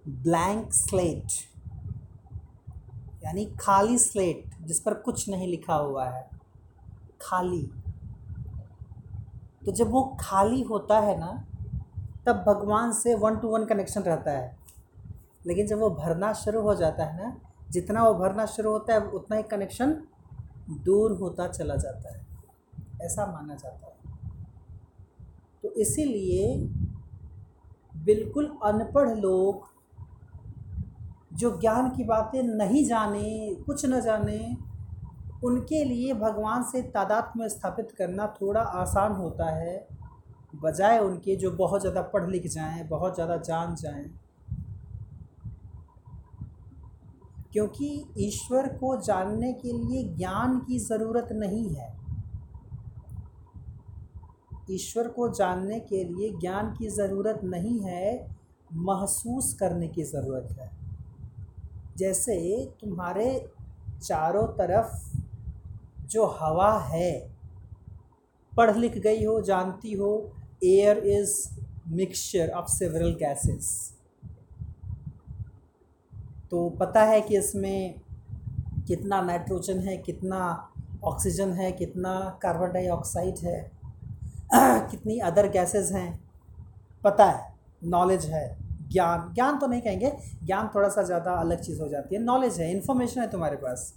ब्लैंक स्लेट, यानी खाली स्लेट, जिस पर कुछ नहीं लिखा हुआ है। खाली। तो जब वो खाली होता है ना तब भगवान से वन टू वन कनेक्शन रहता है। लेकिन जब वो भरना शुरू हो जाता है ना, जितना वो भरना शुरू होता है, उतना ही कनेक्शन दूर होता चला जाता है। ऐसा माना जाता है। तो इसीलिए बिल्कुल अनपढ़ लोग जो ज्ञान की बातें नहीं जाने, कुछ न जाने, उनके लिए भगवान से तादाद में स्थापित करना थोड़ा आसान होता है। बजाय उनके जो बहुत ज़्यादा पढ़ लिख जाएँ, बहुत ज़्यादा जान जाएँ। क्योंकि ईश्वर को जानने के लिए ज्ञान की ज़रूरत नहीं है। ईश्वर को जानने के लिए ज्ञान की ज़रूरत नहीं है, महसूस करने की ज़रूरत है। जैसे तुम्हारे चारों तरफ़ जो हवा है, पढ़ लिख गई हो, जानती हो air is mixture of several gases तो पता है कि इसमें कितना नाइट्रोजन है, कितना ऑक्सीजन है, कितना कार्बन डाइऑक्साइड है, कितनी अदर गैसेस हैं, पता है नॉलेज है, ज्ञान ज्ञान तो नहीं कहेंगे, ज्ञान थोड़ा सा ज़्यादा अलग चीज़ हो जाती है नॉलेज है इन्फॉर्मेशन है तुम्हारे पास।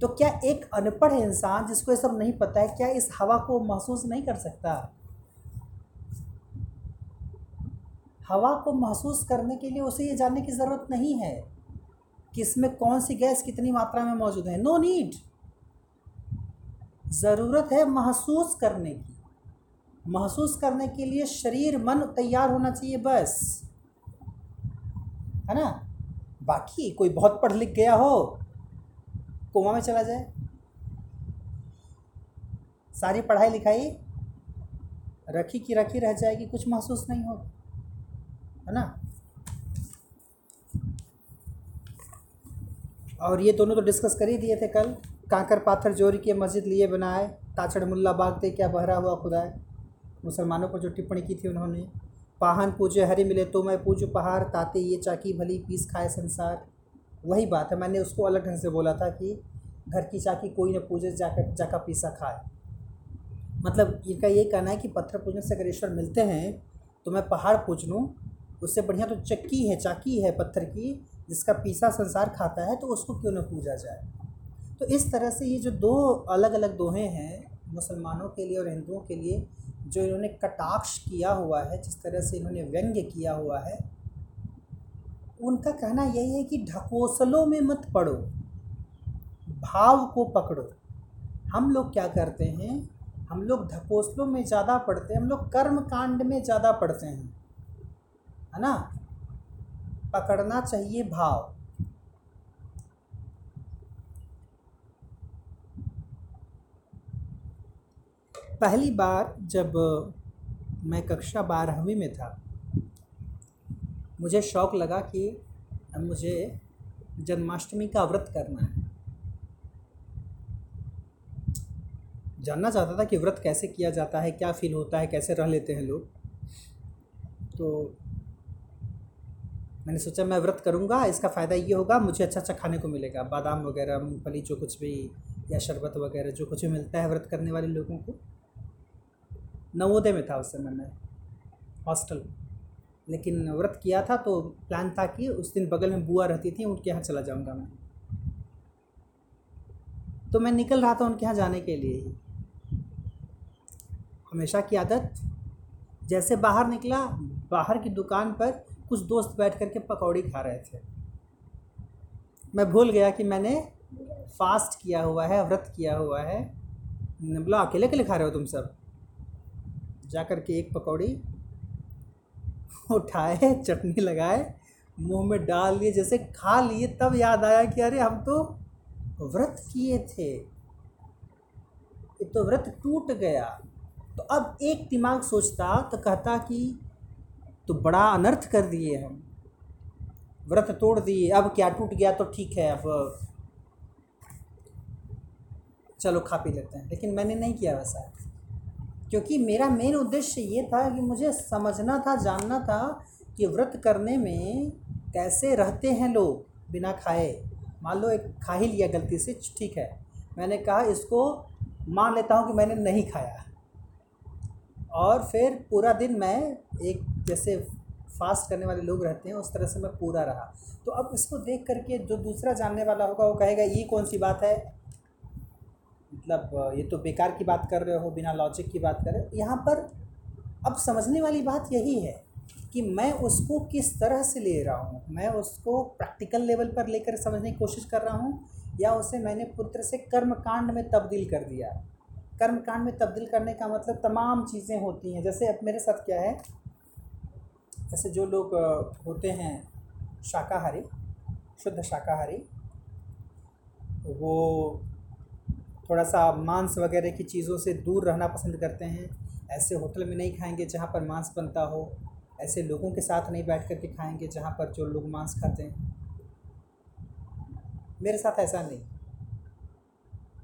तो क्या एक अनपढ़ इंसान जिसको ये सब नहीं पता है, क्या इस हवा को महसूस नहीं कर सकता? हवा को महसूस करने के लिए उसे ये जानने की ज़रूरत नहीं है कि इसमें कौन सी गैस कितनी मात्रा में मौजूद है। नो नीड ज़रूरत है महसूस करने की। महसूस करने के लिए शरीर, मन तैयार होना चाहिए बस। है ना? बाकी कोई बहुत पढ़ लिख गया हो कोमा में चला जाए। सारी पढ़ाई लिखाई रखी की रखी रह जाएगी, कुछ महसूस नहीं होगा, है ना? और ये दोनों तो डिस्कस कर ही दिए थे कल। कांकर पाथर जोरी के मस्जिद लिए बनाए ताछड़ मुल्ला बाग थे क्या बहरा हुआ खुदाए। मुसलमानों पर जो टिप्पणी की थी उन्होंने, पाहन पूजे हरी मिले तो मैं पूजू पहाड़, ताते ये चाकी भली, पीस खाए संसार। वही बात है। मैंने उसको अलग ढंग से बोला था कि घर की चाकी कोई न पूजे, जाकर जाका पीसा खाए। मतलब इनका ये कहना है कि पत्थर पूजने से अगर ईश्वर मिलते हैं तो मैं पहाड़ पूज लूँ, उससे बढ़िया तो चक्की है, चाकी है पत्थर की, जिसका पीसा संसार खाता है तो उसको क्यों न पूजा जाए? तो इस तरह से ये जो दो अलग अलग दोहे हैं, मुसलमानों के लिए और हिंदुओं के लिए, जो इन्होंने कटाक्ष किया हुआ है, जिस तरह से इन्होंने व्यंग्य किया हुआ है उनका कहना यही है कि ढकोसलों में मत पड़ो, भाव को पकड़ो। हम लोग क्या करते हैं? हम लोग ढकोसलों में ज़्यादा पढ़ते हैं, हम लोग कर्म कांड में ज़्यादा पढ़ते हैं, है ना? पकड़ना चाहिए भाव। पहली बार जब मैं कक्षा बारहवीं में था मुझे शौक़ लगा कि मुझे जन्माष्टमी का व्रत करना है। जानना चाहता था कि व्रत कैसे किया जाता है, क्या फील होता है, कैसे रह लेते हैं लोग। तो मैंने सोचा मैं व्रत करूँगा, इसका फ़ायदा ये होगा, मुझे अच्छा अच्छा खाने को मिलेगा, बादाम वगैरह, मूँगफली, जो कुछ भी, या शरबत वगैरह, जो कुछ भी मिलता है व्रत करने वाले लोगों को। नवोदय में था उस समय मैं, हॉस्टल लेकिन व्रत किया था तो प्लान था कि उस दिन बगल में बुआ रहती थी, उनके यहाँ चला जाऊँगा मैं। तो मैं निकल रहा था उनके यहाँ जाने के लिए ही। हमेशा की आदत, जैसे बाहर निकला, बाहर की दुकान पर कुछ दोस्त बैठ कर के पकौड़ी खा रहे थे। मैं भूल गया कि मैंने फास्ट किया हुआ है, व्रत किया हुआ है। बोला अकेले अकेले खा रहे हो तुम सब? जा कर के एक पकौड़ी उठाए, चटनी लगाए, मुँह में डाल लिए जैसे खा लिए, तब याद आया कि अरे हम तो व्रत किए थे। ये तो व्रत टूट गया। तो अब एक दिमाग सोचता तो कहता कि तो बड़ा अनर्थ कर दिए हम। व्रत तोड़ दिए, अब क्या टूट गया तो ठीक है, अब चलो खा पी लेते हैं। लेकिन मैंने नहीं किया वैसा। क्योंकि मेरा मेन उद्देश्य ये था कि मुझे समझना था, जानना था कि व्रत करने में कैसे रहते हैं लोग बिना खाए। मान लो एक खा ही लिया गलती से, ठीक है। मैंने कहा, इसको मान लेता हूँ कि मैंने नहीं खाया। और फिर पूरा दिन मैं एक जैसे फास्ट करने वाले लोग रहते हैं, उस तरह से मैं पूरा रहा। तो अब इसको देख करके जो दूसरा जानने वाला होगा, वो कहेगा, ये कौन सी बात है? मतलब ये तो बेकार की बात कर रहे हो, बिना लॉजिक की बात कर रहे हो। यहाँ पर अब समझने वाली बात यही है कि मैं उसको किस तरह से ले रहा हूँ? मैं उसको प्रैक्टिकल लेवल पर लेकर समझने की कोशिश कर रहा हूँ या उसे मैंने पुत्र से कर्म कांड में तब्दील कर दिया? कर्म कांड में तब्दील करने का मतलब तमाम चीज़ें होती हैं। जैसे अब मेरे साथ क्या है, जैसे जो लोग होते हैं शाकाहारी, शुद्ध शाकाहारी, वो थोड़ा सा मांस वगैरह की चीज़ों से दूर रहना पसंद करते हैं। ऐसे होटल में नहीं खाएँगे जहाँ पर मांस बनता हो। ऐसे लोगों के साथ नहीं बैठ कर के खाएँगे जहाँ पर जो लोग मांस खाते हैं। मेरे साथ ऐसा नहीं।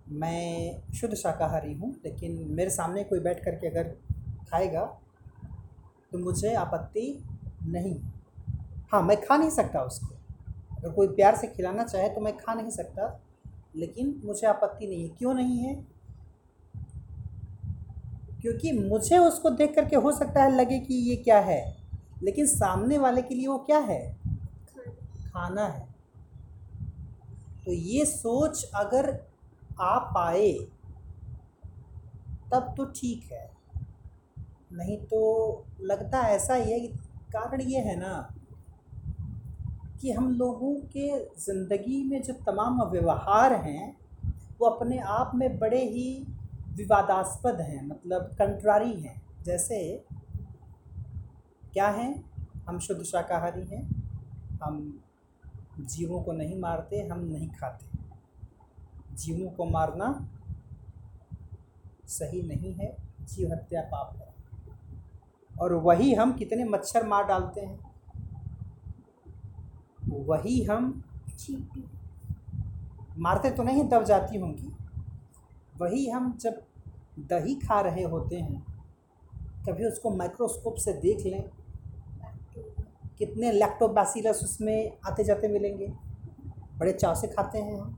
मैं शुद्ध शाकाहारी हूँ, लेकिन मेरे सामने कोई बैठ कर के अगर खाएगा तो मुझे आपत्ति नहीं। हाँ मैं खा नहीं सकता उसको। अगर कोई प्यार से खिलाना चाहे तो मैं खा नहीं सकता। लेकिन मुझे आपत्ति नहीं है। क्यों नहीं है? क्योंकि मुझे उसको देख करके हो सकता है लगे कि ये क्या है, लेकिन सामने वाले के लिए वो क्या है? खाना है। तो ये सोच अगर आ पाए, तब तो ठीक है। नहीं तो लगता ऐसा ही है कि कारण ये है ना कि हम लोगों के ज़िंदगी में जो तमाम व्यवहार हैं, वो अपने आप में बड़े ही विवादास्पद हैं मतलब कंट्रारी हैं। जैसे, क्या हैं? हम शुद्ध शाकाहारी हैं, हम जीवों को नहीं मारते, हम नहीं खाते। जीवों को मारना सही नहीं है, जीव हत्या पाप है। और वही हम कितने मच्छर मार डालते हैं। वही हम मारते तो नहीं, दब जाती होंगी। वही हम जब दही खा रहे होते हैं कभी उसको माइक्रोस्कोप से देख लें, कितने लैक्टोबैसिलस उसमें आते जाते मिलेंगे। बड़े चाव से खाते हैं हम।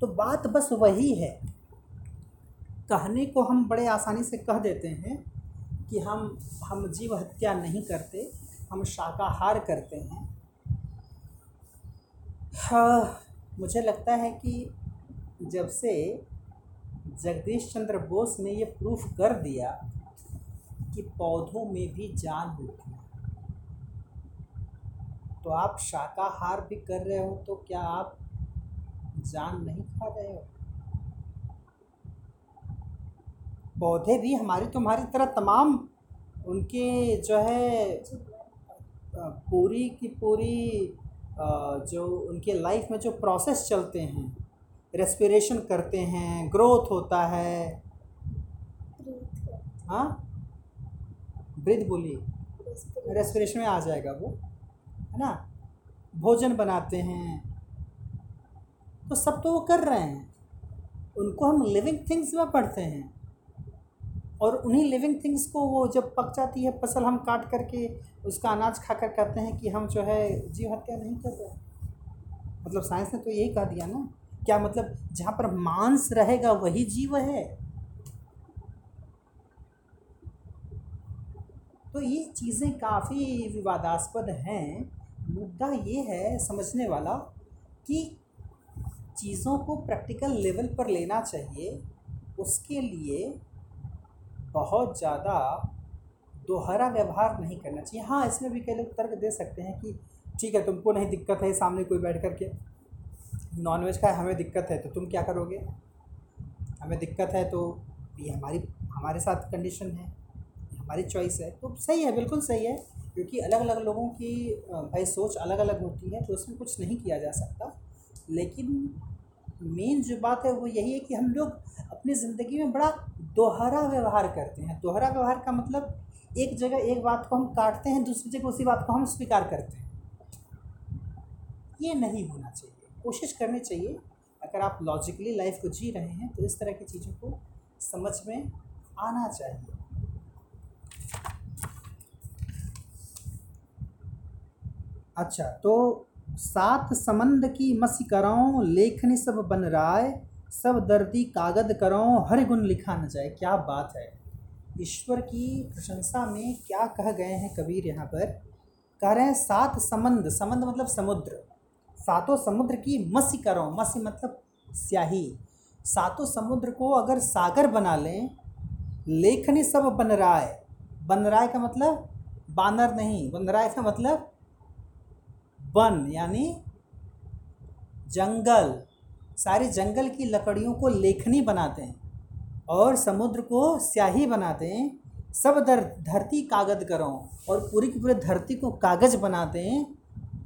तो बात बस वही है। कहने को हम बड़े आसानी से कह देते हैं कि हम हम जीव हत्या नहीं करते। हम शाकाहार करते हैं। हाँ मुझे लगता है कि जब से जगदीश चंद्र बोस ने ये प्रूफ कर दिया कि पौधों में भी जान होती है तो आप शाकाहार भी कर रहे हो तो क्या आप जान नहीं खा रहे हो? पौधे भी हमारी तुम्हारी तरह तमाम उनके जो है पूरी की पूरी जो उनके लाइफ में जो प्रोसेस चलते हैं रेस्पिरेशन करते हैं ग्रोथ होता है। हाँ? ब्रिथ बोलिए। रेस्पिरेशन में आ जाएगा वो, है ना? भोजन बनाते हैं। तो सब तो वो कर रहे हैं। उनको हम लिविंग थिंग्स में पढ़ते हैं। और उन्हीं लिविंग थिंग्स को वो जब पक जाती है, फ़सल हम काट करके उसका अनाज खाकर कहते हैं कि हम जो है जीव हत्या नहीं कर रहे मतलब साइंस ने तो यही कह दिया ना, क्या मतलब जहाँ पर मांस रहेगा वही जीव है? तो ये चीज़ें काफ़ी विवादास्पद हैं। मुद्दा ये है समझने वाला कि चीज़ों को प्रैक्टिकल लेवल पर लेना चाहिए, उसके लिए बहुत ज़्यादा दोहरा व्यवहार नहीं करना चाहिए। हाँ इसमें भी कई लोग तर्क दे सकते हैं कि, ठीक है, तुमको नहीं दिक्कत है सामने कोई बैठ कर के नॉनवेज का हमें दिक्कत है तो तुम क्या करोगे? हमें दिक्कत है तो ये हमारी, हमारे साथ कंडीशन है हमारी चॉइस है। तो सही है, बिल्कुल सही है, क्योंकि अलग अलग लोगों की भाई सोच अलग अलग होती है तो उसमें कुछ नहीं किया जा सकता। लेकिन मेन जो बात है वो यही है कि हम लोग अपनी ज़िंदगी में बड़ा दोहरा व्यवहार करते हैं। दोहरा व्यवहार का मतलब एक जगह एक बात को हम काटते हैं, दूसरी जगह उसी बात को हम स्वीकार करते हैं। ये नहीं होना चाहिए। कोशिश करनी चाहिए। अगर आप लॉजिकली लाइफ को जी रहे हैं तो इस तरह की चीज़ों को समझ में आना चाहिए। अच्छा तो सात समंद की मसी कराऊं, लेखनी सब बन राय, सब दर्दी कागद कराऊं, हर गुण लिखा न जाए, क्या बात है। ईश्वर की प्रशंसा में क्या कह गए हैं कबीर यहाँ पर? कह रहे हैं सात समंद समंद मतलब समुद्र। सातों समुद्र की मसी करो मसी मतलब स्याही। सातों समुद्र को अगर सागर बना लें, लेखनी सब बन राय। बन राय का मतलब बानर नहीं, बन राय का मतलब वन, यानी जंगल। सारे जंगल की लकड़ियों को लेखनी बनाते हैं और समुद्र को स्याही बनाते हैं। सब दर, धरती कागज़ करो और पूरी की पूरी धरती को कागज़ बनाते हैं।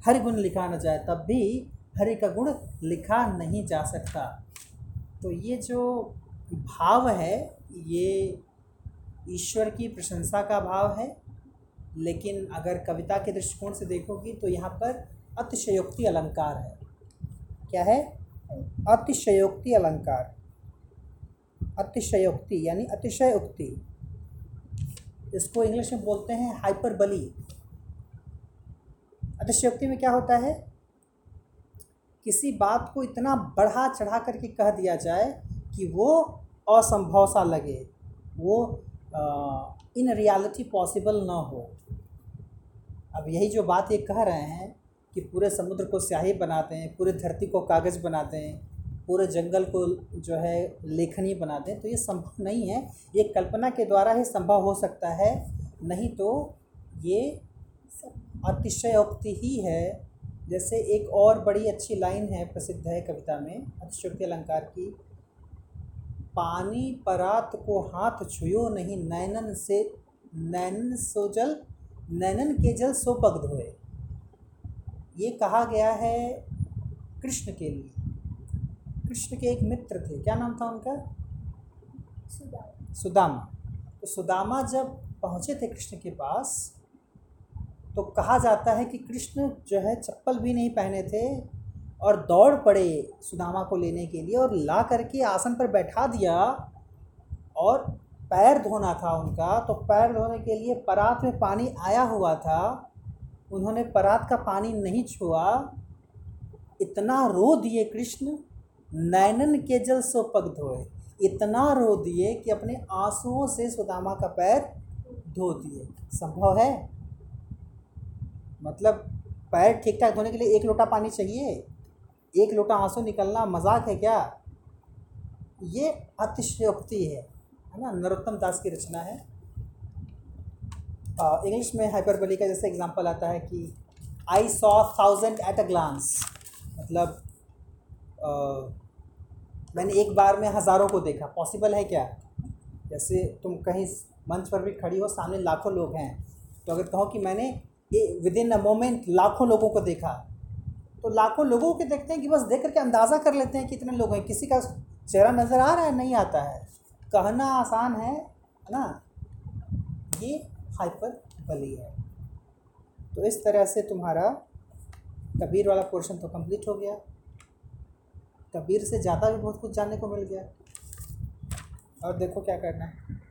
हर गुण लिखा न जाए, तब भी हरि का गुण लिखा नहीं जा सकता। तो ये जो भाव है, ये ईश्वर की प्रशंसा का भाव है। लेकिन अगर कविता के दृष्टिकोण से देखोगी तो यहाँ पर अतिशयोक्ति अलंकार है। क्या है? अतिशयोक्ति अलंकार। अतिशयोक्ति यानी अतिशय उक्ति इसको इंग्लिश में बोलते हैं हाइपरबली। अतिशयोक्ति में क्या होता है? किसी बात को इतना बढ़ा चढ़ा करके कह दिया जाए कि वो असंभव सा लगे। वो इन रियलिटी पॉसिबल ना हो। अब यही जो बात ये कह रहे हैं कि पूरे समुद्र को स्याही बनाते हैं, पूरे धरती को कागज़ बनाते हैं, पूरे जंगल को जो है लेखनी बनाते हैं तो ये संभव नहीं है। ये कल्पना के द्वारा ही संभव हो सकता है, नहीं तो ये अतिशयोक्ति ही है। जैसे एक और बड़ी अच्छी लाइन है प्रसिद्ध है कविता में, अतिशयोक्ति अलंकार की पानी परात को हाथ छुयो नहीं, नैनन से, नैनन सो जल, नैनन के जल सो पग धोए। ये कहा गया है कृष्ण के लिए। कृष्ण के एक मित्र थे। क्या नाम था उनका? सुदामा सुदामा। तो सुदामा जब पहुँचे थे कृष्ण के पास तो कहा जाता है कि कृष्ण जो है चप्पल भी नहीं पहने थे और दौड़ पड़े सुदामा को लेने के लिए और ला करके आसन पर बैठा दिया और पैर धोना था उनका तो पैर धोने के लिए परात में पानी आया हुआ था। उन्होंने परात का पानी नहीं छुआ। इतना रो दिए कृष्ण, नैनन के जल सो पग धोए। इतना रो दिए कि अपने आंसुओं से सुदामा का पैर धो दिए। संभव है? मतलब पैर ठीक ठाक धोने के लिए एक लोटा पानी चाहिए? एक लोटा आँसू निकलना मज़ाक है क्या? ये अतिशयोक्ति है है ना? नरोत्तम दास की रचना है। इंग्लिश में हाइपरबली का जैसे एग्जांपल आता है कि I saw thousand at a glance मतलब आ, मैंने एक बार में हज़ारों को देखा। पॉसिबल है क्या? जैसे तुम कहीं मंच पर भी खड़ी हो सामने लाखों लोग हैं। तो अगर कहो कि मैंने विद इन अ मोमेंट लाखों लोगों को देखा तो लाखों लोगों के देखते हैं कि बस देख करके अंदाज़ा कर लेते हैं कितने लोग हैं। किसी का चेहरा नज़र आ रहा है? नहीं आता है। कहना आसान है ना? ये हाइपर बली है। तो इस तरह से तुम्हारा कबीर वाला पोर्शन तो कंप्लीट हो गया। कबीर से ज़्यादा भी बहुत कुछ जानने को मिल गया। और देखो क्या करना है।